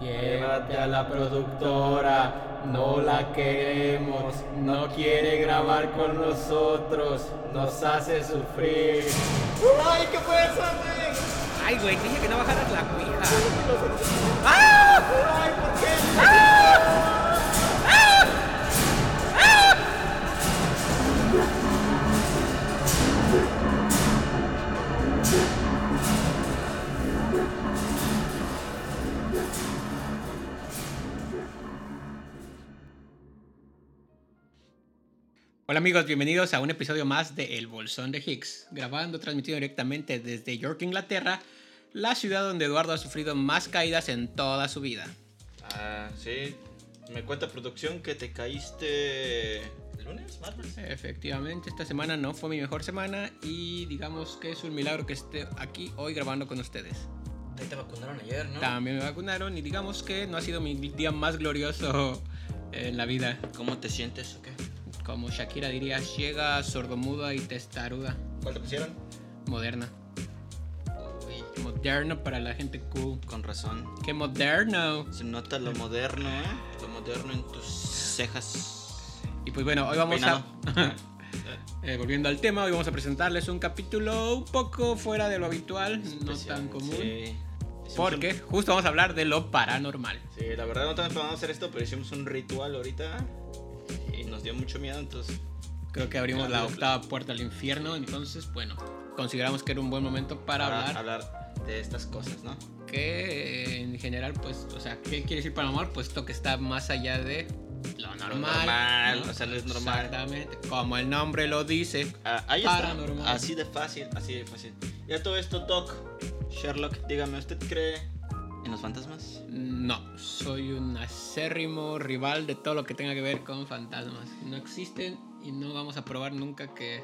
Llévate a la productora, no la queremos, no quiere grabar con nosotros, nos hace sufrir. ¡Ay, qué fue eso, güey! Ay, güey, te dije que no bajaras la cuija. ¡Ay, Hola amigos, bienvenidos a un episodio más de El Bolsón de Higgs, grabando, transmitido directamente desde York, Inglaterra, la ciudad donde Eduardo ha sufrido más caídas en toda su vida. Ah, sí. Me cuenta producción que te caíste el lunes, martes. Efectivamente, esta semana no fue mi mejor semana y digamos que es un milagro que esté aquí hoy grabando con ustedes. Ahí te vacunaron ayer, ¿no? También me vacunaron y digamos que no ha sido mi día más glorioso en la vida. ¿Cómo te sientes o qué? Como Shakira diría, ciega, sordomuda y testaruda. ¿Cuál te pusieron? Moderna. Uy, Moderna para la gente cool. con razón. ¡Qué moderno! Se nota lo moderno, ¿eh? Lo moderno en tus cejas. Y pues bueno, hoy vamos Peinado. a... Eh, volviendo al tema, hoy vamos a presentarles un capítulo un poco fuera de lo habitual, no Especial, tan común. Sí. Porque justo vamos a hablar de lo paranormal. Sí, la verdad no estamos planeando hacer esto, pero hicimos un ritual ahorita. Dio mucho miedo, entonces. Creo que abrimos la octava puerta al infierno, entonces, bueno, consideramos que era un buen momento para hablar de estas cosas, ¿no? que en general, pues, o sea, ¿qué quiere decir paranormal? Puesto que está más allá de lo normal. normal, o sea, no es normal. Exactamente, como el nombre lo dice. Ah, ahí está. Paranormal. Así de fácil, así de fácil. Y a todo esto, Doc, Sherlock, dígame, ¿usted cree en los fantasmas? No, soy un acérrimo rival de todo lo que tenga que ver con fantasmas. No existen y no vamos a probar nunca que,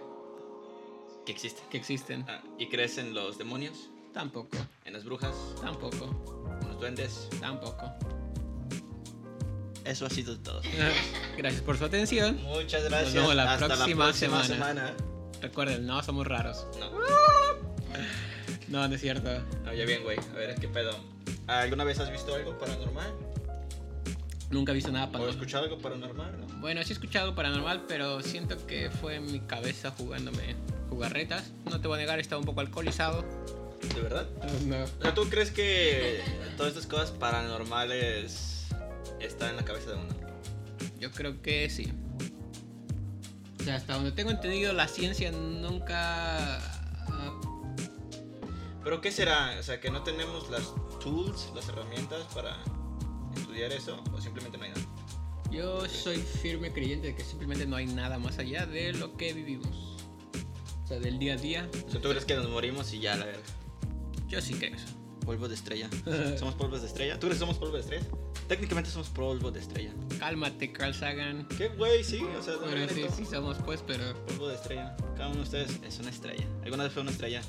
Que existe. que existen. Ah, ¿Y crees en los demonios? Tampoco, ¿En las brujas? tampoco, ¿En los duendes? tampoco. Eso ha sido todo. Gracias por su atención. Muchas gracias. vemos la Hasta próxima la próxima semana. semana. Recuerden, no somos raros. No. No, no es cierto. Oye, bien, güey. A ver, ¿qué pedo? ¿Alguna vez has visto algo paranormal? Nunca he visto nada ¿O paranormal. escuchado algo paranormal? No? Bueno, sí he escuchado algo paranormal, pero siento que fue en mi cabeza jugándome jugarretas. No te voy a negar, estaba un poco alcoholizado. ¿De verdad? No. O sea, ¿tú crees que todas estas cosas paranormales están en la cabeza de uno? Yo creo que sí. O sea, hasta donde tengo entendido, la ciencia nunca. ¿Pero qué será? O sea, que no tenemos las tools, las herramientas para estudiar eso, o simplemente no hay nada. Yo soy firme creyente de que simplemente no hay nada más allá de lo que vivimos. O sea, del día a día. O sea, ¿tú crees que nos morimos y ya la verga? Yo sí creo eso. Polvo de estrella. ¿Somos polvos de estrella? ¿Tú crees que somos polvo de estrella? Técnicamente somos polvo de estrella. Cálmate, Carl Sagan. ¿Qué güey? Sí, o sea, Bueno, sí, sí somos, pues, pero. polvo de estrella. Cada uno de ustedes es una estrella. Alguna vez fue una estrella.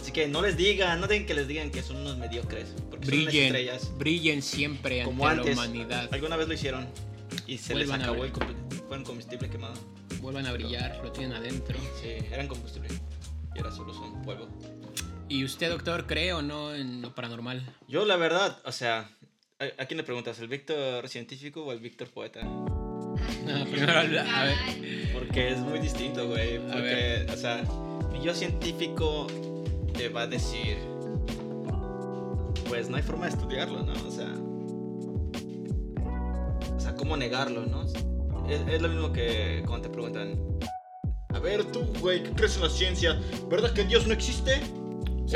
Así que no les digan, no dejen que les digan que son unos mediocres. Porque son Brillen, estrellas. brillen siempre Como ante antes. la humanidad. Alguna vez lo hicieron. Y se Vuelvan les acabó el combu- fue un combustible quemado. Vuelvan a brillar, lo tienen adentro. Sí, eran combustible. Y ahora solo son polvo. ¿Y usted, doctor, cree o no en lo paranormal? Yo, la verdad, o sea, ¿a, a quién le preguntas? ¿El Víctor científico o el Víctor poeta? No, primero, habla- a ver. Porque es muy distinto, güey. Porque, o sea, yo científico te va a decir. Pues no hay forma de estudiarlo, ¿no? O sea. O sea, ¿cómo negarlo, no? Es, es lo mismo que cuando te preguntan. A ver, tú, güey, ¿qué crees en la ciencia? ¿Verdad que Dios no existe?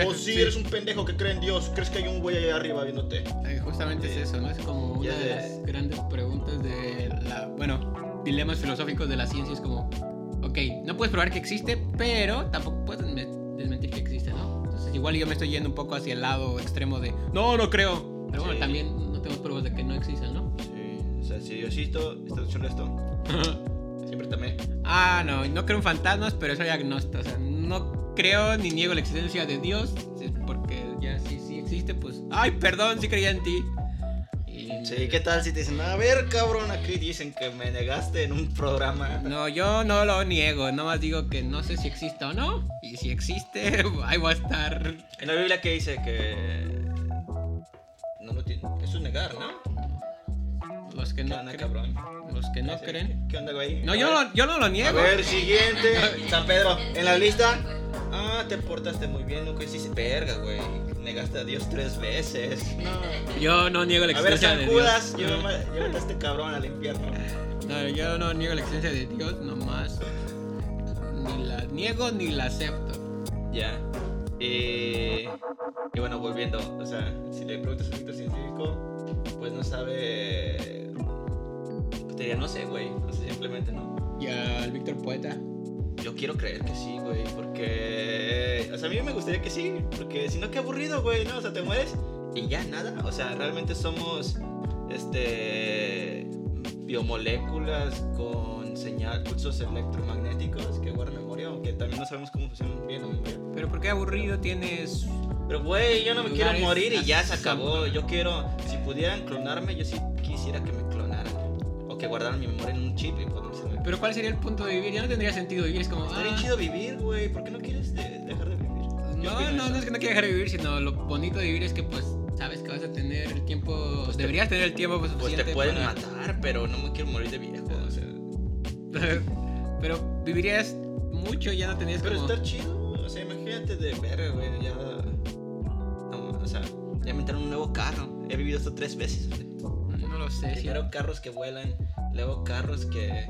O si sí. eres un pendejo que cree en Dios, ¿crees que hay un güey allá arriba viéndote? Eh, Justamente es eso, ¿no? Es como una de- las grandes preguntas de la. Bueno, dilemas filosóficos de la ciencia. Es como, ok, no puedes probar que existe, pero tampoco puedes igual yo me estoy yendo un poco hacia el lado extremo de, no, no creo. Pero bueno, Sí. también no tenemos pruebas de que no existen, ¿no? Sí, o sea, si Diosito está escuchando esto, siempre también. ah, no, no creo en fantasmas, pero soy agnóstico. O sea, no creo ni niego la existencia de Dios, porque ya si sí existe, pues, ay, perdón, sí creía en ti. Y- Sí, ¿qué tal si te dicen, a ver, cabrón, aquí dicen que me negaste en un programa? No, yo no lo niego, nomás digo que no sé si existe o no. Y si existe, ahí va a estar. En la Biblia que dice que no lo, ti- Eso es negar, ¿no? Los que ¿Qué no cabrón? Los que no ¿Qué- creen. ¿Qué onda, güey? No, A yo no, yo no lo A niego. ver, siguiente. San Pedro, en la lista. Ah, te portaste muy bien, nunca hiciste verga, güey. Negaste a Dios tres veces. Yo no niego la A ver, existencia San de Judas, Dios. llévame- llévate a este cabrón al infierno. No, yo no niego la existencia de Dios, nomás. Ni la niego ni la acepto. Ya. Eh, y bueno, volviendo, o sea, si le preguntas a un Víctor científico, pues no sabe. Pues te diría, no sé, güey. O sea, simplemente no. Y al Víctor Poeta. Yo quiero creer que sí, güey, porque. O sea, a mí me gustaría que sí, porque si no, qué aburrido, güey, ¿no? O sea, te mueres y ya nada. O sea, realmente somos. Este. Biomoléculas con señal, pulsos electromagnéticos que guardan memoria, aunque también no sabemos cómo funcionan bien memoria. Pero ¿por qué aburrido tienes? Pero, güey, yo no me quiero morir y ya se acabó. Yo quiero, si pudieran clonarme, yo sí quisiera que me clonaran. O que guardaran mi memoria en un chip y hacer- Pero ¿cuál sería el punto de vivir? Ya no tendría sentido vivir, es como... Bien ah, chido vivir, güey. ¿Por qué no quieres de- dejar de vivir? No, no, no es que no quiera dejar de vivir, sino lo bonito de vivir es que pues sabes que vas a tener el tiempo... Pues te- deberías tener el tiempo Pues suficiente te pueden para- matar, pero no me quiero morir de viejo. O sea, Pero vivirías mucho, ya no tendrías pero como... estar chido. O sea, imagínate de ver, güey. Ya. no, o sea, ya me entraron un nuevo carro. He vivido esto tres veces. güey. No lo sé, sí. Primero carros que vuelan, luego carros que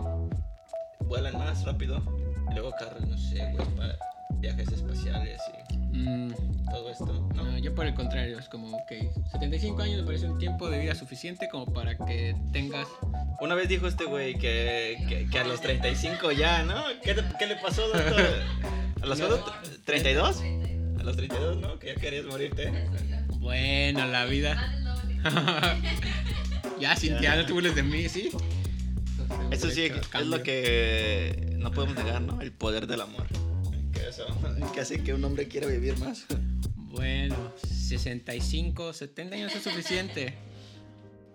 vuelan más rápido, y luego carros, no sé, güey, para viajes espaciales y Mm, todo esto, ¿no? no, yo por el contrario, es como, ok, 75 años me parece un tiempo de vida suficiente como para que tengas... Una vez dijo este güey que, que, que a los 35 ya, ¿no? ¿Qué, te- qué le pasó, doctor? ¿A los No. cuántos? ¿32? A los 32, ¿no? Que ya querías morirte. Bueno, la vida. ya, Cintia, no te burles de mí, ¿sí? Eso sí, es lo que no podemos negar, ¿no? El poder del amor. Que eso, que hace que un hombre quiera vivir más. Bueno, 65, 70 años es suficiente.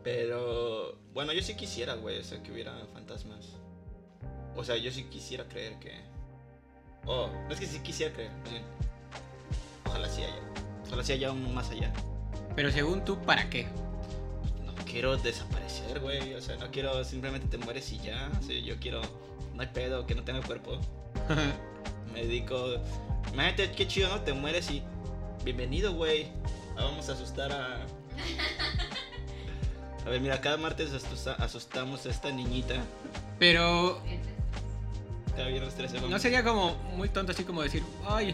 Pero, bueno, yo sí quisiera, güey, o sea, que hubiera fantasmas. O sea, yo sí quisiera creer que... Oh, no es que sí quisiera creer, bien. Ojalá sí haya. Ojalá sí haya uno más allá. Pero según tú, ¿para qué? Quiero desaparecer, güey. O sea, no quiero simplemente te mueres y ya. O sea, yo quiero... No hay pedo, que no tenga cuerpo. Me dedico... Imagínate qué chido, ¿no? Te mueres y... Bienvenido, güey. Ah, Vamos a asustar a... A ver, mira, cada martes asusta- asustamos a esta niñita. Pero Cada viernes 13 no sería como muy tonto así como decir, ay,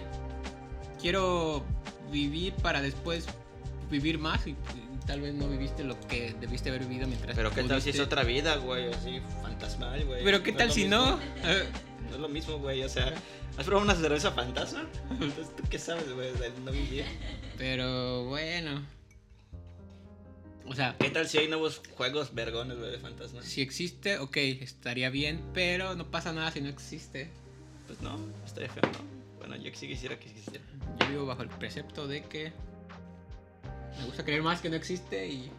quiero vivir para después vivir más y tal vez no viviste lo que debiste haber vivido mientras Pero qué tal si es otra vida, güey, así fantasmal, güey. Pero qué No tal si mismo. no? No es lo mismo, güey, o sea, ¿has probado una cerveza fantasma? Entonces, ¿tú qué sabes, güey, no vivir? Pero bueno. O sea, ¿Qué tal si hay nuevos juegos vergones, güey, de fantasmas? si existe, ok, estaría bien, pero no pasa nada si no existe. Pues no, estaría feo, ¿no? Bueno, yo sí quisiera que existiera. Yo vivo bajo el precepto de que me gusta creer más que no existe y, y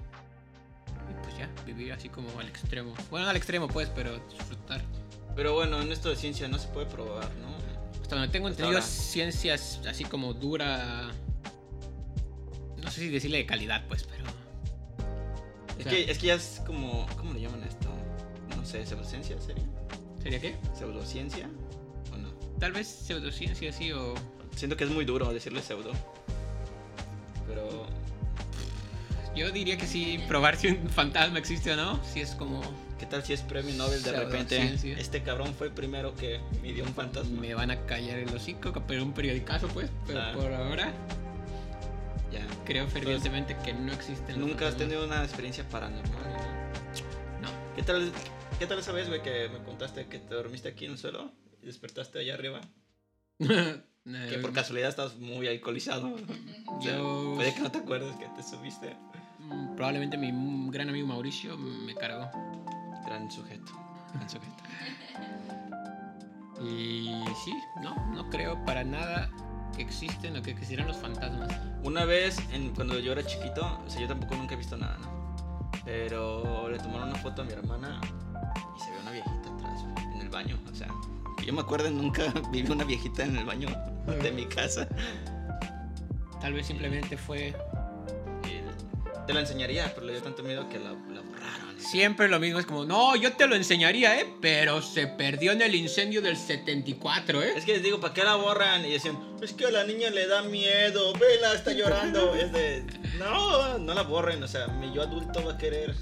pues ya, vivir así como al extremo. Bueno, no al extremo pues, pero disfrutar. Pero bueno, en esto de ciencia no se puede probar, ¿no? Hasta donde tengo entendido, ciencias así como dura. No sé si decirle de calidad, pues, pero. o Es sea, que, es que ya es como, ¿cómo le llaman esto? No sé, ¿pseudociencia sería? ¿Sería qué? ¿Pseudociencia? ¿O no? Tal vez pseudociencia así o. Siento que es muy duro decirle pseudo. Pero Yo diría que sí, probar si un fantasma existe o no. Si es como. ¿Qué tal si es premio Nobel de repente? Este cabrón fue el primero que midió un fantasma. Me van a callar el hocico, pero un periodicazo, pues. Pero Ah. por ahora, Ya. creo fervientemente que no existen. Nunca has tenido una experiencia paranormal. ¿no? ¿Qué tal, ¿Qué tal esa vez, güey, que me contaste que te dormiste aquí en el suelo y despertaste allá arriba? Que por casualidad estás muy alcoholizado. O sea, Yo- Puede que no te acuerdes que te subiste. Mm, Probablemente mi gran amigo Mauricio me cargó. Gran sujeto. Gran sujeto. Y sí, no, no creo para nada que existen o que existieran los fantasmas. Una vez, en, cuando yo era chiquito, o sea, yo tampoco nunca he visto nada, ¿no? Pero le tomaron una foto a mi hermana y se ve una viejita atrás, en el baño. O sea, que yo me acuerdo, nunca viví una viejita en el baño de mi casa. Tal vez simplemente fue Te la enseñaría, pero le dio tanto miedo que la, la borraron. Siempre lo mismo, es como, no, yo te lo enseñaría, ¿eh? Pero se perdió en el incendio del 74, ¿eh? Es que les digo, ¿para qué la borran? Y decían, es que a la niña le da miedo, vela, está llorando. Es de, no, no la borren. O sea, mi yo adulto va a querer,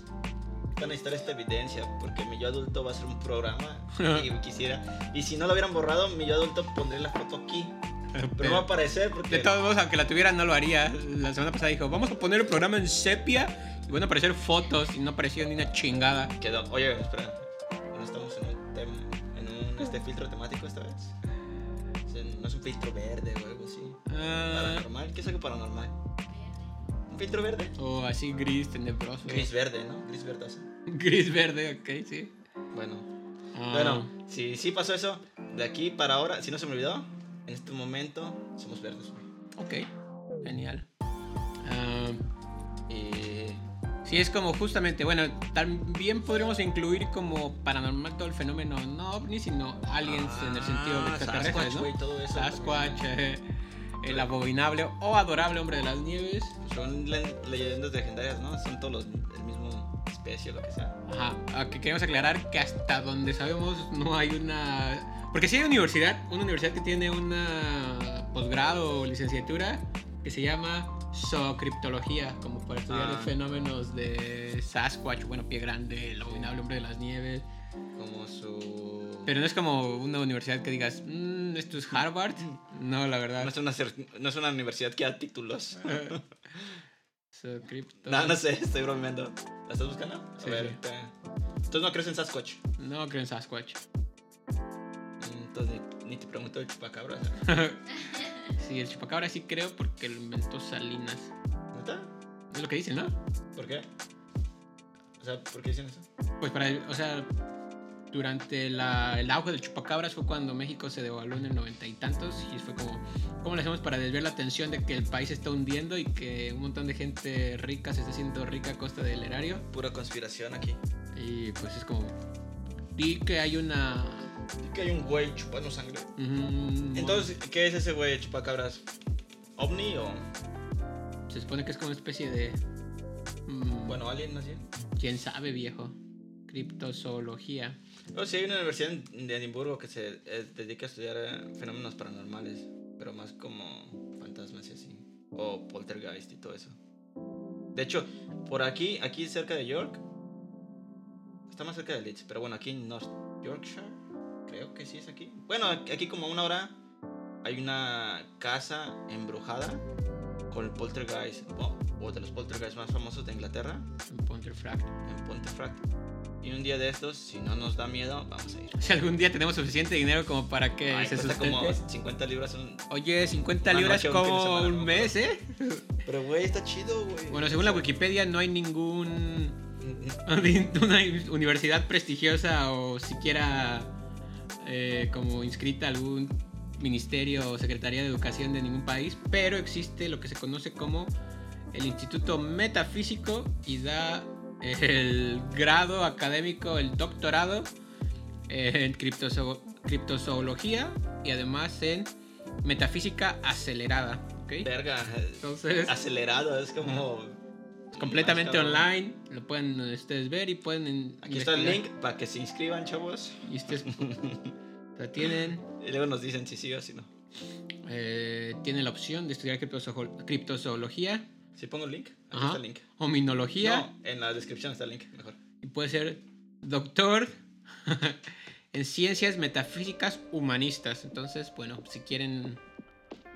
a necesitar esta evidencia, porque mi yo adulto va a hacer un programa y quisiera. Y si no lo hubieran borrado, mi yo adulto pondría la foto aquí. Pero no va a aparecer porque. De todos modos, aunque la tuviera, no lo haría. La semana pasada dijo, vamos a poner el programa en sepia y van a aparecer fotos y no apareció ni una chingada. Quedó. Oye, espera. ¿No estamos en un, tem- en un este, filtro temático esta vez? No es un filtro verde o algo así. Ah, Paranormal. ¿Qué es algo paranormal? ¿Un filtro verde? o así gris, tenebroso. Gris verde, ¿no? Gris verdoso. Gris verde, ok, sí. Bueno, Ah, bueno, si sí pasó eso, de aquí para ahora, si no se me olvidó, en este momento somos verdes. güey. Ok, genial. Ah, Y. sí, es como justamente, bueno, también podríamos incluir como paranormal todo el fenómeno, no ovni, sino aliens en el sentido de Ah, extraterrestres, Sasquatch, ¿no? güey, todo eso. Sasquatch, eh, el abominable o adorable hombre de las nieves. Son le- leyendas legendarias, ¿no? Son todos los, el mismo especie o lo que sea. Ajá, aunque queremos aclarar que hasta donde sabemos no hay una... Porque sí hay universidad, una universidad que tiene una posgrado o licenciatura que se llama zoocriptología, como para estudiar Ah. los fenómenos de Sasquatch, bueno, pie grande, el abominable hombre de las nieves. Como su. Pero no es como una universidad que digas, "Mm, esto es Harvard. No, la verdad. No es, una, no es una universidad que da títulos. Zoocripto- no, no sé, estoy bromeando. ¿La estás buscando? A Sí, ver, sí. Entonces no crees en Sasquatch. No creo en Sasquatch. Entonces ni, te pregunto el chupacabra. sí, el chupacabra sí creo porque lo inventó Salinas. ¿Neta? Es lo que dicen, ¿no? ¿Por qué? O sea, ¿por qué dicen eso? Pues para, o sea, durante la- el auge del chupacabras fue cuando México se devaluó en el noventa y tantos y fue como, ¿cómo le hacemos para desviar la atención de que el país se está hundiendo y que un montón de gente rica se está haciendo rica a costa del erario? Pura conspiración aquí. Y pues es como, di que hay una... Que hay un güey chupando sangre. Entonces, ¿qué es ese güey chupacabras? ¿Ovni o.? Se supone que es como una especie de... mm, Bueno, alien, así. quién sabe, viejo. Criptozoología. No, sí, hay una universidad de Edimburgo que se eh, dedica a estudiar eh, fenómenos paranormales, pero más como fantasmas y así. O poltergeist y todo eso. De hecho, por aquí, aquí cerca de York, está más cerca de Leeds, pero bueno, aquí en North Yorkshire, creo que sí es aquí. Bueno, aquí como a una hora hay una casa embrujada con el poltergeist, o, o de los poltergeist más famosos de Inglaterra, En Pontefract. en Pontefract. Y un día de estos, si no nos da miedo, vamos a ir. Si algún día tenemos suficiente dinero como para que Ay, se sustente. como 50 libras un... Oye, 50 Una libras un como semana, un mes, ¿eh? Pero, güey, está chido, güey. Bueno, según la Wikipedia no hay ningún una universidad prestigiosa o siquiera eh, como inscrita a algún ministerio o secretaría de educación de ningún país, pero existe lo que se conoce como el Instituto Metafísico y da el grado académico, el doctorado en criptozo- criptozoología y además en metafísica acelerada. ¿ok? Verga. Entonces, Acelerado, es como... completamente online, lo pueden ustedes ver y pueden Aquí está el link para que se inscriban, chavos. Y ustedes sea, tienen, Y luego nos dicen si sí o si no. eh, tienen la opción de estudiar criptozo- criptozoología, Si pongo el link, aquí Ajá. está el link. hominología No, en la descripción está el link, mejor. y puede ser doctor en ciencias metafísicas humanistas. Entonces, bueno, si quieren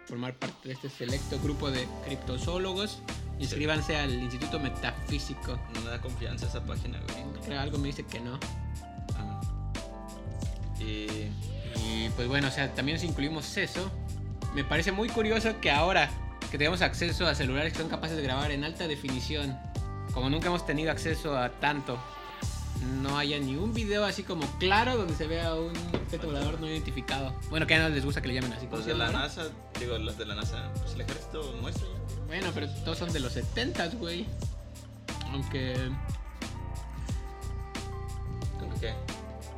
formar parte de este selecto grupo de criptozoólogos, inscríbanse al Instituto Metafísico. No me da confianza esa página, güey. Creo algo me dice que no. Ah. Y... Y pues bueno, o sea, también si incluimos eso, me parece muy curioso que ahora que tenemos acceso a celulares que son capaces de grabar en alta definición, como nunca hemos tenido acceso a tanto, no haya ni un video así como claro donde se vea un objeto volador no identificado. Bueno, que a no les gusta que le llamen así. ¿cómo Los de la? NASA, digo, los de la NASA, pues el ejército muestra ya. Bueno, pero todos son de los 70 güey. Aunque...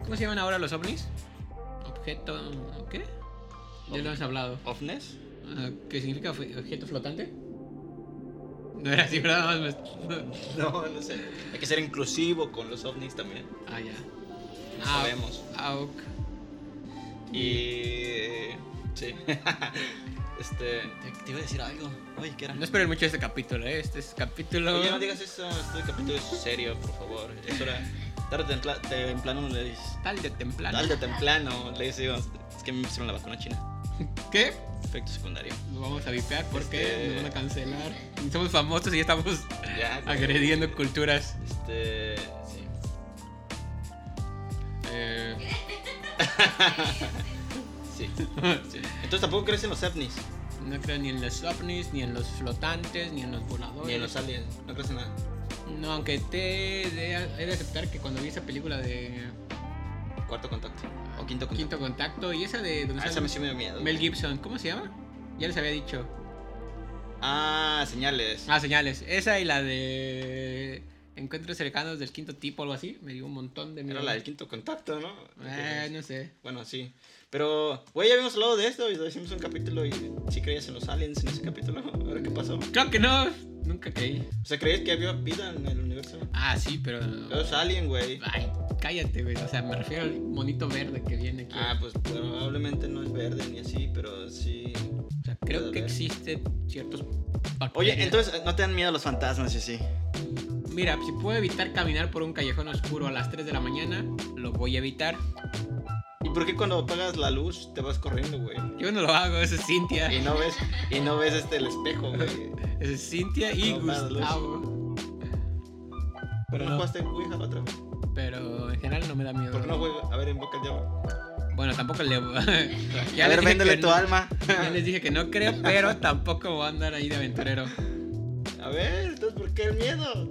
¿Cómo se llaman ahora los ovnis? Objeto... ¿Qué? Ya lo hemos hablado. ¿Ovnes? Ah, ¿Qué significa objeto flotante? No era así, ¿verdad? No, no sé. Hay que ser inclusivo con los ovnis también. Ah, ya. No Ah, sabemos. ah, ok. Y. Sí. este. Te, te iba a decir algo. Oye, ¿qué era? No esperen mucho este capítulo, ¿eh? Este es capítulo... Oye, no digas eso. Este capítulo es serio, por favor. Es hora. Tarde temprano le dices. Tal de templano. Tarde temprano le dices. Es que me hicieron la vacuna china. ¿Qué? Efecto secundario. Lo vamos a vipear porque Este- nos van a cancelar. Somos famosos y ya estamos Ya. agrediendo culturas. Este. Sí. Eh, Sí. sí. Entonces tampoco crees en los ovnis. no creo ni en los ovnis, ni en los flotantes, ni en los voladores. Ni en los aliens. No crees en nada. No, aunque te he de, aceptar que cuando vi esa película de Cuarto contacto. O quinto contacto. Quinto Contacto y esa de donde Ah, esa me dio miedo. Mel Gibson, ¿cómo se llama? Ya les había dicho. Ah, señales. Ah, señales. Esa y la de Encuentros cercanos del quinto tipo o algo así. Me dio un montón de miedo. Era la del quinto contacto, ¿no? Eh, no sé. Bueno, sí. Pero, güey, ya habíamos hablado de esto y hicimos un capítulo y sí creías en los aliens en ese capítulo. ¿Ahora qué pasó? Creo que no. Nunca creí. O sea, ¿creías que había vida en el universo? Ah, sí, pero. Pero es alien, güey. Ay, cállate, güey. O sea, me refiero al monito verde que viene aquí. Ah, pues probablemente no es verde ni así, pero sí. o sea, creo que haber. existen ciertos. Oye, entonces, ¿no te dan miedo los fantasmas y así? Mira, si puedo evitar caminar por un callejón oscuro a las 3 de la mañana, lo voy a evitar. ¿Y por qué cuando apagas la luz te vas corriendo, güey? Yo no lo hago, eso es Cintia. Y no ves, y no ves este el espejo, güey. Eso es Cintia y No. Gustavo. Pero no No. jugaste Ouija la otra vez. Pero en general no me da miedo. ¿Por qué no juegas? A ver, invoca el diablo. Bueno, tampoco le. a les ver, véndele tu no- alma. Ya les dije que no creo, pero tampoco voy a andar ahí de aventurero. A ver, entonces, ¿por qué el miedo?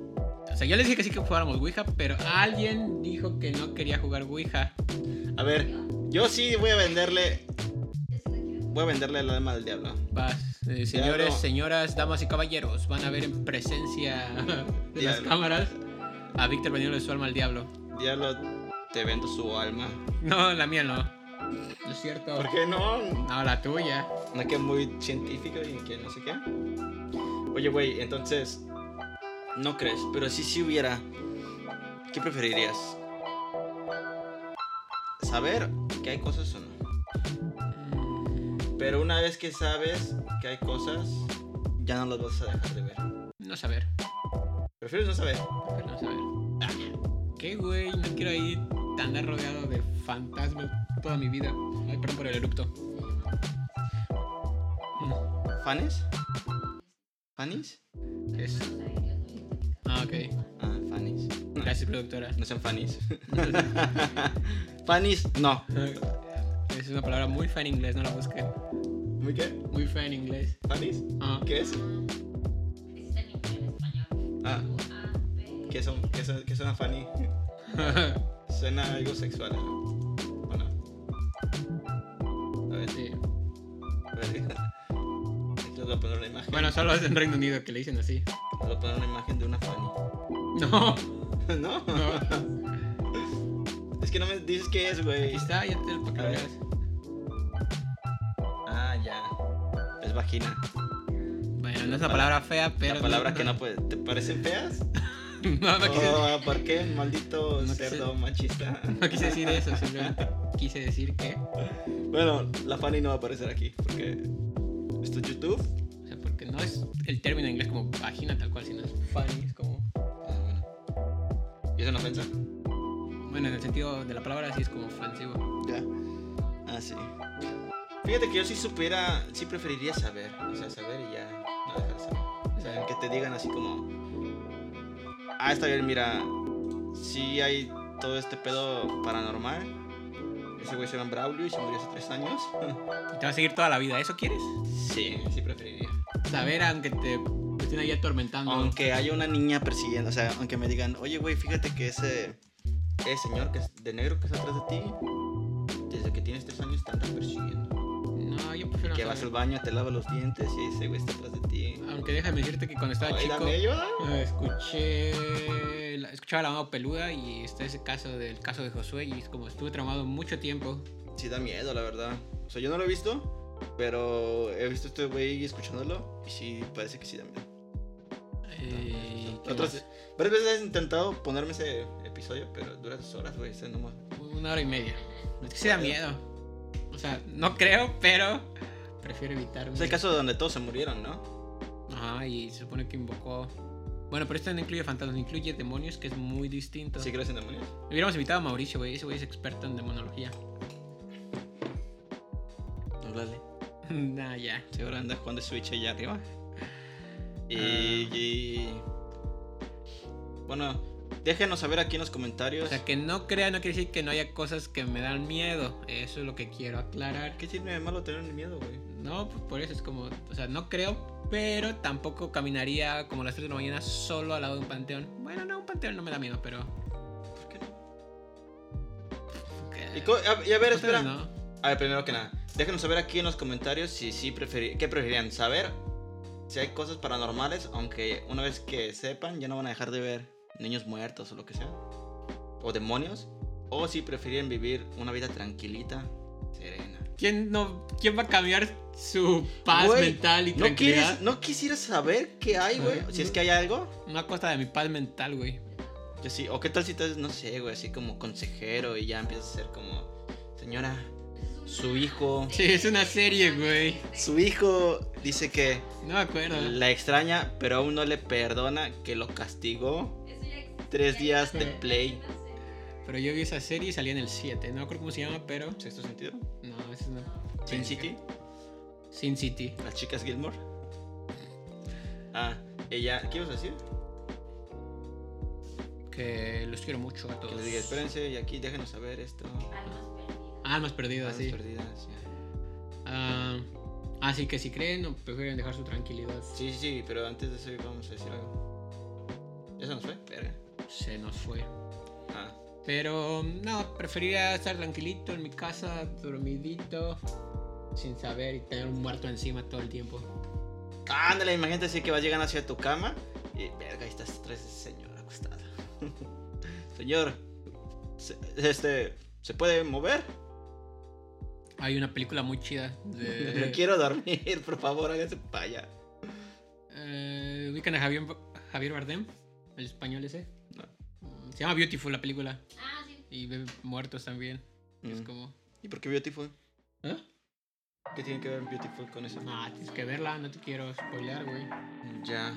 O sea, yo les dije que sí que jugáramos Ouija, pero alguien dijo que no quería jugar Ouija. A ver, yo sí voy a venderle. Voy a venderle el alma del diablo. Vas, eh, señores, Diablo. señoras, damas y caballeros, van a ver en presencia de las cámaras a Víctor vendiéndole su alma al diablo. Diablo, te vendo su alma. No, la mía no. No es cierto. ¿Por qué no? No, la tuya. Una que es muy científica y que no sé qué. Oye, güey, entonces. No crees, pero si sí hubiera. ¿Qué preferirías? ¿Saber que hay cosas o no? Pero una vez que sabes que hay cosas, ya no las vas a dejar de ver. No saber. ¿Prefieres no saber? Pero no saber. Ah, ¿Qué, güey? No quiero ahí andar rodeado de fantasmas toda mi vida. Ay, perdón por el eructo. Mm, ¿Fanes? ¿Fanis? ¿Qué es? Ah, ok. Ah, fanis. Gracias, productora. No sean fanis. fanis, no. Es una palabra muy fea en inglés, no la busquen. ¿Muy qué? Muy fea en inglés. ¿Fanis? Ah. ¿Qué es? Ah. ¿Qué son? ¿Qué son? ¿Qué suena funny? Suena algo sexual. ¿no? ¿O no? A ver, Sí. a ver. Les voy a poner una imagen. Bueno, solo es en Reino Unido que le dicen así. Voy a poner una imagen de una funny. No, ¿No? no. Es que no me dices qué es, güey. Aquí está, ya te para que lo ver. veas. Ah, ya. Es vagina. Bueno, no es una palabra fea, pero. La palabra que no puede. ¿Te parecen feas? no, no quise, Oh, ¿Por qué? Maldito No quise- cerdo machista. no quise decir eso, simplemente quise decir que. Bueno, la Fanny no va a aparecer aquí porque esto es YouTube. No es el término en inglés como vagina tal cual, sino es funny, es como. Ah, bueno. ¿Y es una ofensa? Bueno, en el sentido de la palabra sí es como ofensivo. Ya. Ah, sí. Fíjate que yo si supiera, sí preferiría saber. O sea, saber y ya no dejar de saber. O sea, que te digan así como. Ah, está bien, mira. Sí hay todo este pedo paranormal. Ese güey se llama Braulio y se murió hace tres años. Y te va a seguir toda la vida, ¿eso quieres? sí, sí preferiría. Saber aunque te estén ahí atormentando. Aunque haya una niña persiguiendo, o sea, aunque me digan, oye, güey, fíjate que ese, ese señor que es de negro que está atrás de ti, desde que tienes tres años te anda persiguiendo. No, yo prefiero que vas al baño, te lavas los dientes y ese güey está atrás de ti. Aunque déjame decirte que cuando estaba Ay, chico. dame eh, Escuché, escuchaba la mano peluda y está ese caso del caso de Josué y es como estuve traumado mucho tiempo. Sí da miedo, la verdad. O sea, yo no lo he visto, pero he visto este güey escuchándolo y sí, parece que sí da miedo. Eh, ¿qué Otras, varias veces he intentado ponerme ese episodio, pero dura dos horas, güey. ese no más. Una hora y media. Es que sí da miedo. O sea, no creo, pero prefiero evitarme. Es el caso donde todos se murieron, ¿no? Ajá, y se supone que invocó. Bueno, pero esto no incluye fantasmas, incluye demonios, que es muy distinto. Sí, crees en demonios. Hubiéramos invitado a Mauricio, güey. Ese güey es experto en demonología. Háblale. Nah, ya. Seguro anda jugando Switch allá arriba. Y, Ah. y- Bueno, déjenos saber aquí en los comentarios. O sea, que no crea no quiere decir que no haya cosas que me dan miedo. Eso es lo que quiero aclarar. ¿Qué tiene de malo tener miedo, güey? No, pues por eso es como. O sea, no creo, pero tampoco caminaría como a las 3 de la mañana solo al lado de un panteón. Bueno, no, un panteón no me da miedo, pero. ¿Por qué no? Y, a, y a ver, espera. no. A ver, primero que nada, déjenos saber aquí en los comentarios si sí preferi qué preferirían saber si hay cosas paranormales, aunque una vez que sepan ya no van a dejar de ver niños muertos o lo que sea, o demonios, o si preferían vivir una vida tranquilita, serena. ¿Quién, no, ¿Quién va a cambiar su paz Güey, mental y ¿No tranquilidad? quieres, no quisieras saber qué hay, güey? Si es que hay algo. No a costa de mi paz mental, güey. Yo sí, o qué tal si te no sé, güey, así como consejero y ya empiezas a ser como, señora, su hijo, Sí, es una serie, güey. su hijo dice que No me acuerdo. La extraña, pero aún no le perdona que lo castigó tres días de play. Pero yo vi esa serie y salía en el 7. No me acuerdo cómo se llama, pero. ¿Sexto sentido? No, esa es una. Sin City, Sin City. las chicas Gilmore. Ah, ella, ¿qué ibas a decir? Que los quiero mucho a Que todos. les diga, espérense y aquí déjenos saber esto. Almas perdidas, Almas sí. perdidas, ya. Ah, así que si creen o prefieren dejar su tranquilidad, Sí, sí, sí, pero antes de eso vamos a decir algo. ¿Ya se nos fue? Verga. se nos fue. Ah, Pero no, preferiría estar tranquilito en mi casa, dormidito, sin saber y tener un muerto encima todo el tiempo. ándale, imagínate así que vas llegando hacia tu cama y verga, ahí estás tres señor acostada. Señor, se- este, ¿se puede mover? Hay una película muy chida de... No quiero dormir, por favor, hágase para allá. Eh, ¿Ubican a Javier, Javier Bardem? El español ese. No. Mm, Se llama Beautiful la película. Ah, sí. Y ve muertos también. Es Mm. como... ¿Y por qué Beautiful? ¿Eh? ¿Qué tiene que ver Beautiful con eso? No, tienes que verla, no te quiero spoilear, güey. Ya.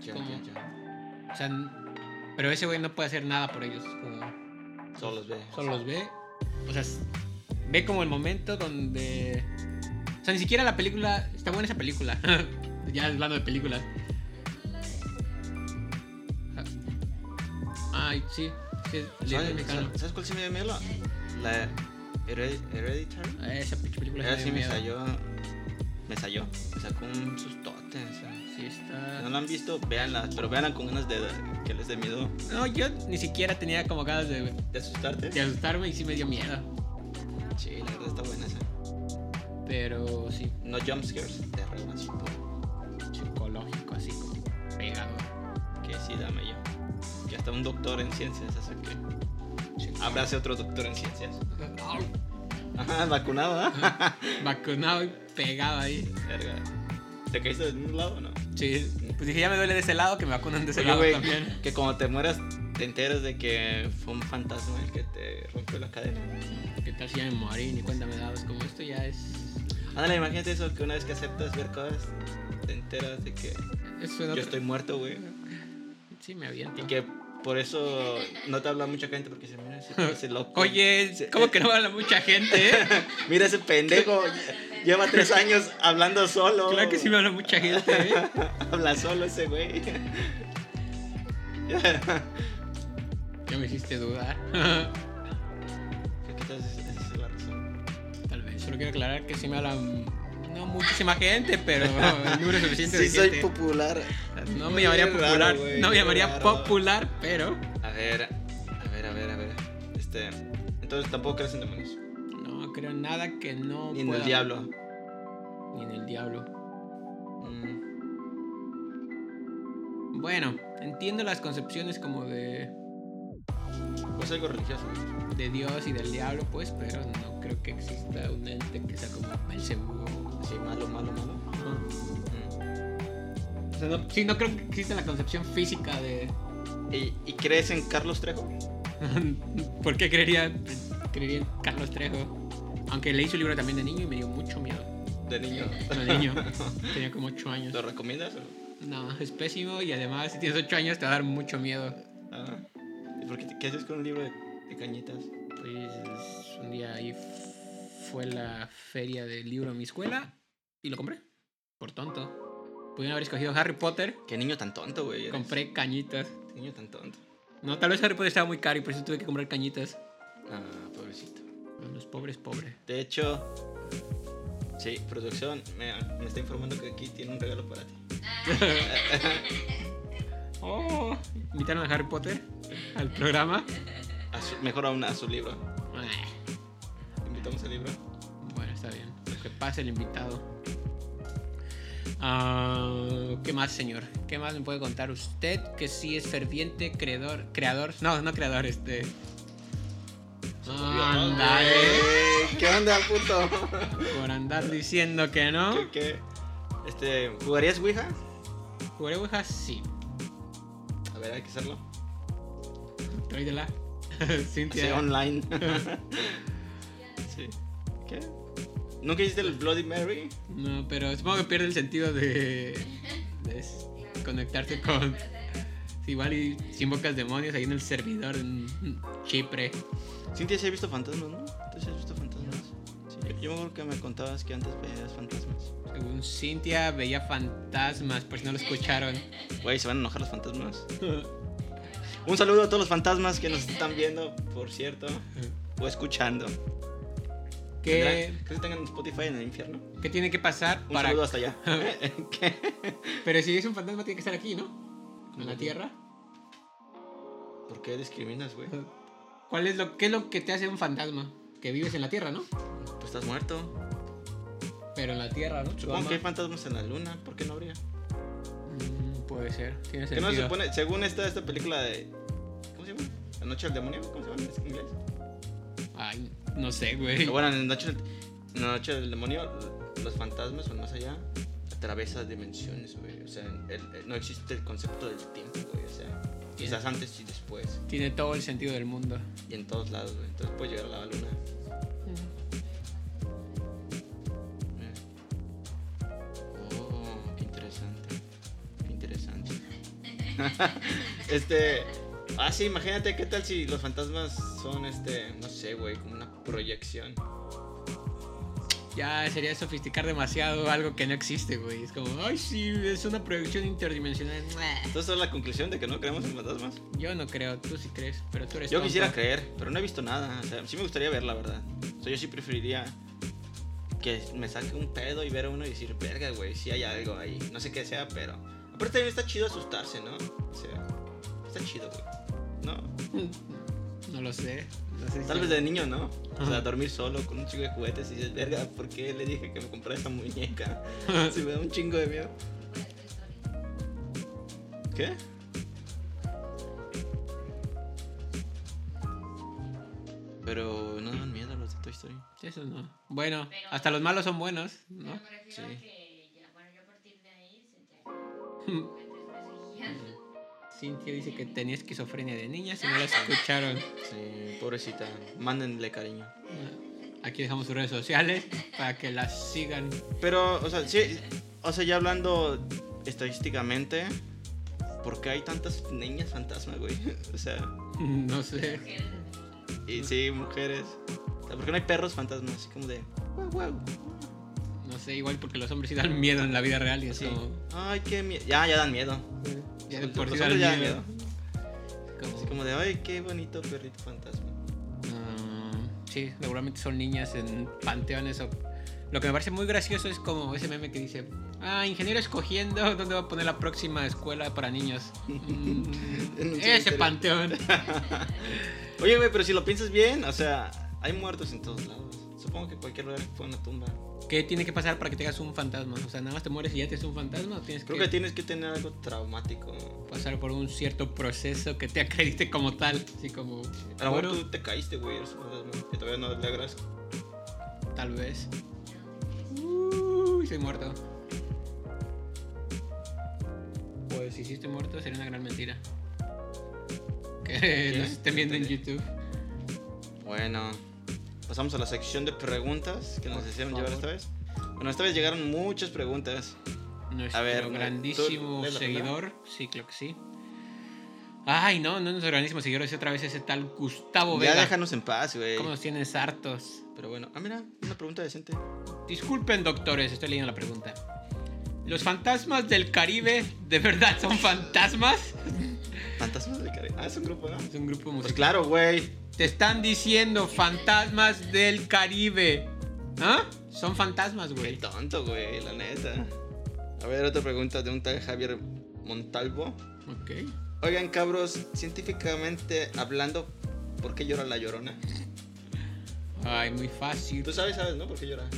Ya, ¿Cómo? ya, ya. O sea, pero ese güey no puede hacer nada por ellos. Como... Solo los ve. Solo los ve. O sea, ve como el momento donde. O sea, ni siquiera la película. Está buena esa película. ya hablando de películas. Ay, sí. sí ¿Sabes, mexicano. ¿Sabes cuál sí me dio miedo? La Hered- Hereditary. Ah, Esa película Esa sí me salió. Me salió. Me sacó un sustote. o sea. Sí, Si está. no la han visto, véanla. Pero véanla con ganas de que les dé miedo. No, yo ni siquiera tenía como ganas de, ¿De asustarte? de asustarme y sí me dio miedo. Sí, la verdad está buena esa. Pero sí, No jumpscares. Terror por. psicológico, así como pegado. Que sí, dame yo. Que hasta un doctor en ciencias hace que. Abrace otro doctor en ciencias. Ajá, vacunado, ¿ah? Vacunado y pegado ahí. Verga. ¿Te caíste de un lado o no? Sí, pues dije, ya me duele de ese lado, que me vacunan de ese Oye, lado también. que cuando te mueras te enteras de que fue un fantasma el que te rompió la cadena. ¿Qué tal si ya me morí? Ni cuenta me daba. Es como esto ya es. Ándale, imagínate eso, que una vez que aceptas ver cosas, te enteras de que yo estoy muerto, güey. Sí, me aviento. Y que por eso no te habla mucha gente porque se mira ese, ese loco. Oye, ¿cómo que no habla mucha gente, eh? Mira ese pendejo, lleva tres años hablando solo. Claro que sí me habla mucha gente, eh. Habla solo ese güey. Ya me hiciste dudar. ¿Qué tal es, esa es la razón? Tal vez. Solo quiero aclarar que sí me hablan. No muchísima gente, pero el número suficiente de Sí, soy gente. popular. No me llamaría raro, popular. no me llamaría raro. popular, pero. A ver, a ver, a ver, a ver. Este. Entonces tampoco crees en demonios. No creo en nada que no. Ni en pueda- el diablo. Ni en el diablo. Mm, Bueno, entiendo las concepciones como de. Pues algo religioso. de Dios y del diablo, pues, pero no creo que exista un ente que sea como Belzebú. Sí, malo, malo, malo. Mm. sea, no, sí, no creo que exista la concepción física de. ¿Y, y crees en Carlos Trejo? ¿Por qué creería, creería en Carlos Trejo? Aunque leí su libro también de niño y me dio mucho miedo. De niño. De niño. Tenía como 8 años. ¿Lo recomiendas? o? No, es pésimo y además si tienes 8 años te va a dar mucho miedo. Ah. ¿Y por qué, qué haces con un libro de, de cañitas? Pues un día ahí fue la feria del libro en mi escuela y lo compré. Por tonto. Pudieron haber escogido Harry Potter. Qué niño tan tonto, güey. eres. Compré cañitas. Qué niño tan tonto. No, tal vez Harry Potter estaba muy caro y por eso tuve que comprar cañitas. Ah, pobrecito. Los pobres, pobres. De hecho, sí, producción me, me está informando que aquí tiene un regalo para ti. Oh, invitaron a Harry Potter al programa. A su- mejor aún a su libro. Invitamos al libro. Bueno, está bien. Que pase el invitado. Ah, ¿Qué más, señor? ¿Qué más me puede contar usted que sí es ferviente creador? Creador. No, no creador, este. Ándale. Eh, ¿Qué onda, puto? Por andar diciendo que no. ¿Qué, qué? Este, ¿jugarías Ouija? ¿Jugaré Ouija? Sí. Hay que hacerlo. Tráidela. Sí, Cintia. online. sí. ¿Qué? ¿Nunca hiciste el Bloody Mary? No, pero supongo que pierde el sentido de, de conectarse con. Igual y si invocas demonios ahí en el servidor en Chipre. Cintia sí ha visto fantasmas, ¿no? ¿Tú sí has visto fantasmas? Sí, yo, yo me acuerdo que me contabas que antes veías fantasmas. Según Cintia, veía fantasmas, por si no lo escucharon. Güey, ¿se van a enojar los fantasmas? Un saludo a todos los fantasmas que nos están viendo, por cierto, o escuchando. ¿Qué, ¿Tendrán- ¿Crees que tengan Spotify en el infierno? qué tiene que pasar Un para.? saludo hasta allá. ¿Qué? Pero si es un fantasma, tiene que estar aquí, ¿no? En la tierra. ¿Por qué discriminas, güey? ¿Cuál es lo, ¿Qué es lo que te hace un fantasma? Que vives en la tierra, ¿no? Pues estás muerto. Pero en la tierra, ¿no? Supongo que hay fantasmas en la luna, ¿por qué no habría? Mm, puede ser, tiene Que sentido. no se según esta, esta película de. ¿Cómo se llama? La noche del demonio, ¿cómo se llama en inglés? Ay, no sé, güey. Bueno, en la noche, en la noche del demonio, los fantasmas el más allá atraviesa dimensiones, güey. O sea, el- el- no existe el concepto del tiempo, güey. O sea, quizás antes y después. Tiene todo el sentido del mundo. Y en todos lados, güey. Entonces puedes llegar a la luna. este. Ah, sí, imagínate qué tal si los fantasmas son, este, no sé, güey, como una proyección. Ya sería sofisticar demasiado algo que no existe, güey. Es como, ay, sí, es una proyección interdimensional. Entonces, ¿es la conclusión de que no creemos en fantasmas? Yo no creo, tú sí crees, pero tú eres Yo tonto. quisiera creer, pero no he visto nada. O sea, sí me gustaría ver, la verdad. O sea, yo sí preferiría que me saque un pedo y ver a uno y decir, verga, güey, sí hay algo ahí. No sé qué sea, pero. Aparte, también está chido asustarse, ¿no? O sea, está chido, güey. No. No lo sé. No sé si- Tal vez de niño, ¿no? O sea, dormir solo con un chingo de juguetes y dices, verga, ¿por qué le dije que me comprara esta muñeca? Si me da un chingo de miedo. ¿Qué? Pero no dan miedo los de Toy Story. Eso no. Bueno, hasta los malos son buenos, Pero ¿no? me refiero Sí. Cintia dice que tenía esquizofrenia de niña, si no la escucharon. Sí, pobrecita. Mándenle cariño. Aquí dejamos sus redes sociales para que las sigan. Pero, o sea, sí, o sea, ya hablando estadísticamente, ¿por qué hay tantas niñas fantasma, güey? O sea, No sé. y sí, mujeres. O sea, ¿por qué no hay perros fantasmas? Así como de, wow, wow. Sé, igual porque los hombres sí dan miedo en la vida real y es Sí. como. Ay, qué miedo. Ya, ya dan miedo. Ya de por sí dan dan miedo. Así Como- como de, ay, qué bonito perrito fantasma. Ah, sí, seguramente son niñas en panteones o... Lo que me parece muy gracioso es como ese meme que dice, ah, ingeniero escogiendo dónde va a poner la próxima escuela para niños. Mm, ese panteón. Oye, güey, pero si lo piensas bien, o sea, hay muertos en todos lados. Supongo que cualquier lugar fue una tumba. ¿Qué tiene que pasar para que tengas un fantasma? O sea, nada más te mueres y ya tienes un fantasma o tienes Creo que, que tienes que tener algo traumático. pasar por un cierto proceso que te acredite como tal. Así como, A lo mejor tú te caíste, güey, eres un fantasma, que todavía no le agradezco. tal vez. Uy, soy muerto. si sí estoy muerto, sería una gran mentira. Que nos estén viendo en YouTube. Bueno, pasamos a la sección de preguntas que nos hicieron llevar esta vez. Bueno, esta vez llegaron muchas preguntas. Nuestro ver, ¿tú grandísimo seguidor. Sí, creo que sí. Ay, no, no nuestro grandísimo seguidor, es otra vez ese tal Gustavo Ya Vega. déjanos en paz, güey. ¿Cómo nos tienes hartos? Pero bueno, ah, mira, una pregunta decente. Disculpen, doctores, estoy leyendo la pregunta. ¿Los fantasmas del Caribe de verdad son fantasmas? Fantasmas del Caribe. Ah, es un grupo, ¿no? Es un grupo Pues musical. claro, güey. Te están diciendo fantasmas del Caribe. ¿Ah? Son fantasmas, Qué güey. tonto, güey, la neta. A ver, otra pregunta de un tal Javier Montalvo. Ok. Oigan, cabros, científicamente hablando, ¿por qué llora la llorona? Ay, muy fácil. Tú sabes, sabes, ¿no? ¿Por qué llora?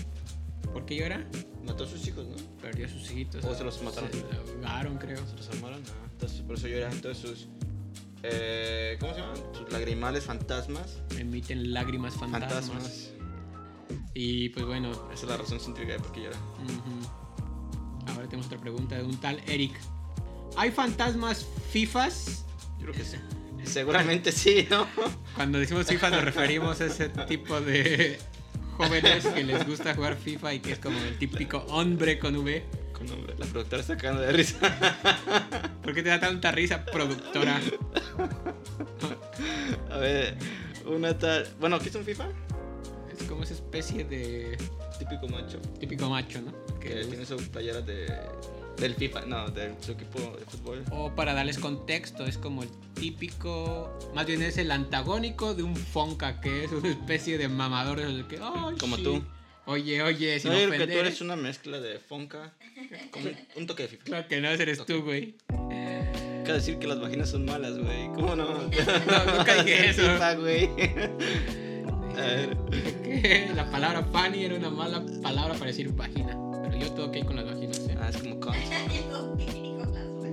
¿Por qué llora? Mató a sus hijos, ¿no? Perdió a sus hijitos. O se los mataron. Se ahogaron, creo. ¿Se los armaron? No. Entonces, por eso llora. Entonces, sus. Eh, ¿Cómo se llaman? Sus lagrimales fantasmas. Emiten lágrimas fantasmas. Fantasmas. Y pues bueno. Esa es la razón científica de por qué llora. Ahora tenemos otra pregunta de un tal Eric. ¿Hay fantasmas FIFAs? Yo creo que sí. Seguramente sí, ¿no? Cuando decimos FIFA nos referimos a ese tipo de jóvenes que les gusta jugar FIFA y que es como el típico hombre con V. Con nombre. La productora está cagando de risa. ¿Por qué te da tanta risa, productora? A ver, una tal. Bueno, ¿qué es un FIFA? Es como esa especie de Típico macho. típico macho, ¿no? Que Que tiene su playera de. Del FIFA, no, de su equipo de fútbol. O para darles contexto, es como el típico, más bien es el antagónico de un Fonca, que es una especie de mamador del que, "Ay, Como sí. tú. Oye, oye, sin no, yo creo que tú eres una mezcla de Fonka con un, toque de FIFA. Claro que no, eres tú, güey. Que decir que las vaginas son malas, güey. ¿Cómo no? No, nunca dije eso. Güey. A ver. Que la palabra funny era una mala palabra para decir vagina. Pero yo todo ok con las vaginas, ¿eh? Ah, es como con.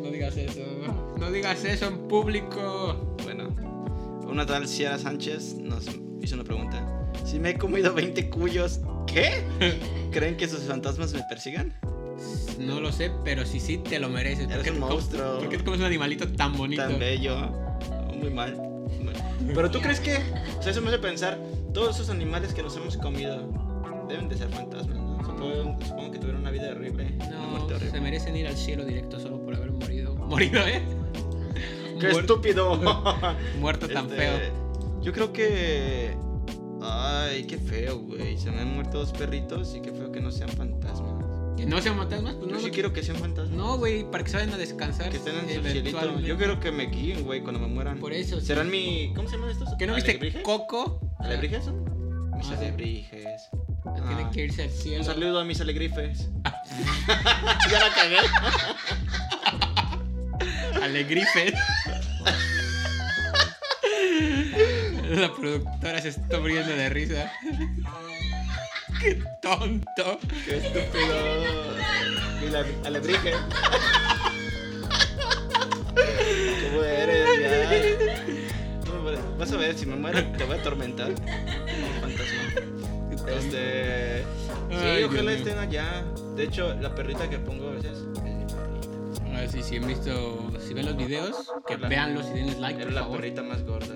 No digas eso. No digas eso en público. Bueno, una tal Ciara Sánchez nos hizo una pregunta. Si me he comido 20 cuyos, ¿qué? ¿Creen que sus fantasmas me persigan? No lo sé, pero si sí te lo mereces. Eres ¿Por qué un monstruo. ¿Por qué te comes un animalito tan bonito? Tan bello. Muy mal. Pero tú crees que, o sea, eso me hace pensar, todos esos animales que nos hemos comido deben de ser fantasmas, ¿no? Supongo, supongo que tuvieron una vida horrible. No, horrible. se merecen ir al cielo directo solo por haber morido. Morido, ¿eh? ¡Qué Muer- estúpido! Muerto tan Este, feo. Yo creo que. Ay, qué feo, güey. Se me han muerto dos perritos y qué feo que no sean fantasmas. Que no sean fantasmas, pues Yo no. sí lo- quiero que sean fantasmas. No, güey, para que se vayan a descansar. Que estén en su cielito. Yo quiero que me guíen, güey, cuando me mueran. Por eso. sí. ¿Serán mi. ¿Cómo se llaman estos? ¿Que no viste ¿Alebrijes? Coco? ¿Alebrijes son? Mis Ah, sí. alebrijes. Ah. que irse al Un cielo. saludo a mis alegrifes. ya la cagué. Alegrifes. La productora se está muriendo de risa. ¡Qué tonto! Qué estúpido. Mis ale- alebrijes. ¿Cómo eres? Ya. Vas a ver, si me muero te voy a atormentar. Un fantasma. Este. Sí, ojalá estén allá. De hecho, la perrita que pongo a veces es mi perrita. A ver si, si han visto, si ven los videos, que veanlos y denles like, Era por la favor. perrita más gorda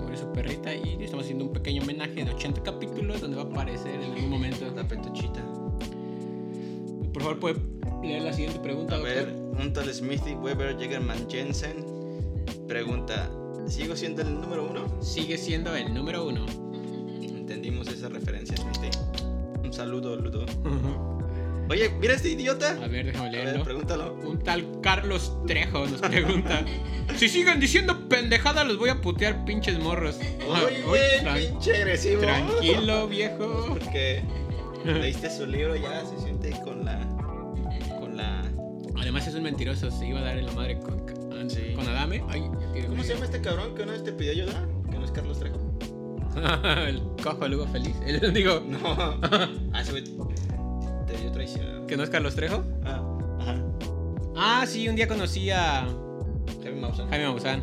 mundo. Sobre su perrita y estamos haciendo un pequeño homenaje de 80 capítulos donde va a aparecer en algún momento. La petuchita. Por favor, puede leer la siguiente pregunta, A ver, un tal Smithy Weber Jägerman Jensen pregunta: ¿Sigo siendo el número uno? Sigue siendo el número uno. Entendimos esa referencia, Smithy. Un saludo, Ludo. Oye, mira este idiota. A ver, déjame A ver, leerlo. pregúntalo. Un tal Carlos Trejo nos pregunta: Si siguen diciendo pendejada, los voy a putear, pinches morros. Oye, Uy, tran- pinche agresivo. tranquilo, viejo. Porque leíste su libro ya, se siente con la. Con la. Además, es un mentiroso. Se iba a dar en la madre con, con Sí. con Adame. Ay, ¿Cómo se llama este cabrón que una vez te pidió ayuda? Que no es Carlos Trejo. el cojo luego feliz. El- digo, No. ¿que no es Carlos Trejo? Ah, ajá. Ah, sí, un día conocí a Jaime Maussan. Jaime Maussan.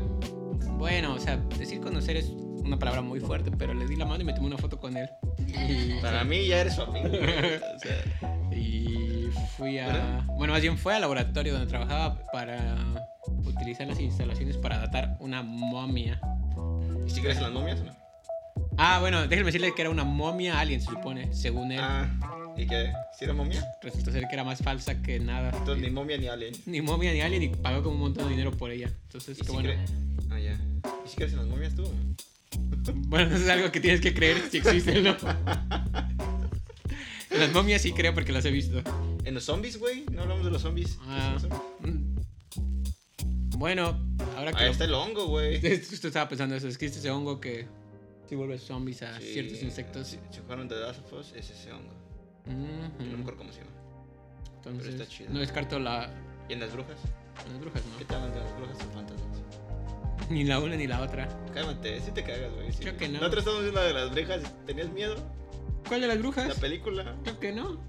Bueno, o sea, decir conocer es una palabra muy fuerte, pero le di la mano y me tomé una foto con él. Y, Para mí ya eres su amigo. güey. O sea, y fui a... ¿Verdad? Bueno, más bien fue al laboratorio donde trabajaba para utilizar las instalaciones para datar una momia. ¿Y si crees en las momias o no? Ah, bueno, déjenme decirle que era una momia alien, se supone, según él. Ah, ¿y qué? ¿Si era momia? Resultó ser que era más falsa que nada. Entonces ni momia ni alien. Ni momia ni alien y pagó como un montón de dinero por ella. Entonces, ¿Y qué si bueno. Ah, ya. ¿Y si crees en las momias tú? Bueno, eso es algo que tienes que creer si existen, ¿no? Las momias sí creo porque las he visto. ¿En los zombies, güey? ¿No hablamos de los zombies? ¿Qué Ah, son los zombies? Bueno, ahora que... Ahí lo- está el hongo, güey. Justo estaba pensando eso, es que este hongo que sí vuelve zombies a Sí. ciertos insectos. Si si jugaron The Last of Us, es ese hongo. Ujú. No me acuerdo cómo se llama. Entonces, está chido. no descarto la... ¿Y en las brujas? Las brujas, ¿Qué ¿no? tal de las brujas son fantasmas? Ni la una ni la otra. Cálmate, si te cagas, güey. sí. Creo que no. Nosotros estamos viendo la de las brujas. ¿Tenías miedo? ¿Cuál de las La brujas? película. Creo que no.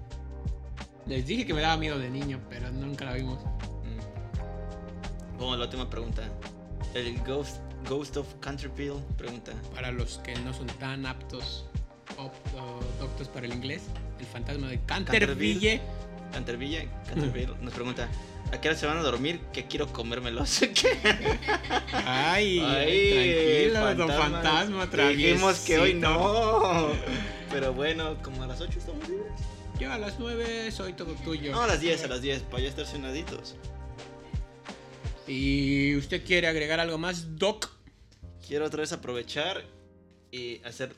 Les dije que me daba miedo de niño, pero nunca la vimos. Mm. Vamos a la última pregunta. El Ghost, Ghost of Canterville pregunta. Para los que no son tan aptos o, o doctos para el inglés, el fantasma de Canterville. Canterville, Canterville nos pregunta. ¿A qué hora se van a dormir? Que quiero comérmelos. ¿Qué? Ay, Ay, tranquilo, don fantasma, traviesito. Dijimos que hoy no. Pero bueno, como a las 8 estamos libres. Yo a las 9 soy todo tuyo. No, a las 10, a las 10, para ya estar cenaditos. ¿Y usted quiere agregar algo más, Doc? Quiero otra vez aprovechar y hacer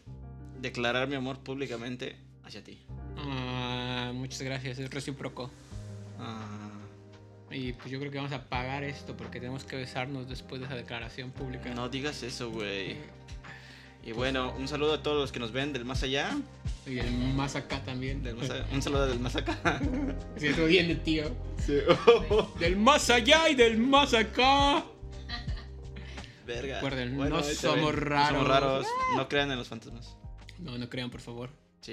declarar mi amor públicamente hacia ti. Ah, muchas gracias, es recíproco. Ah, Y pues yo creo que vamos a pagar esto porque tenemos que besarnos después de esa declaración pública. no digas eso, güey. Y bueno, un saludo a todos los que nos ven del más allá. Y el más acá también. Del más a- un saludo del más acá. Siento bien de tío. Sí. Del más allá y del más acá. Verga. Recuerden, no somos ven. No raros. somos raros. No crean en los fantasmas. No, no crean, por favor.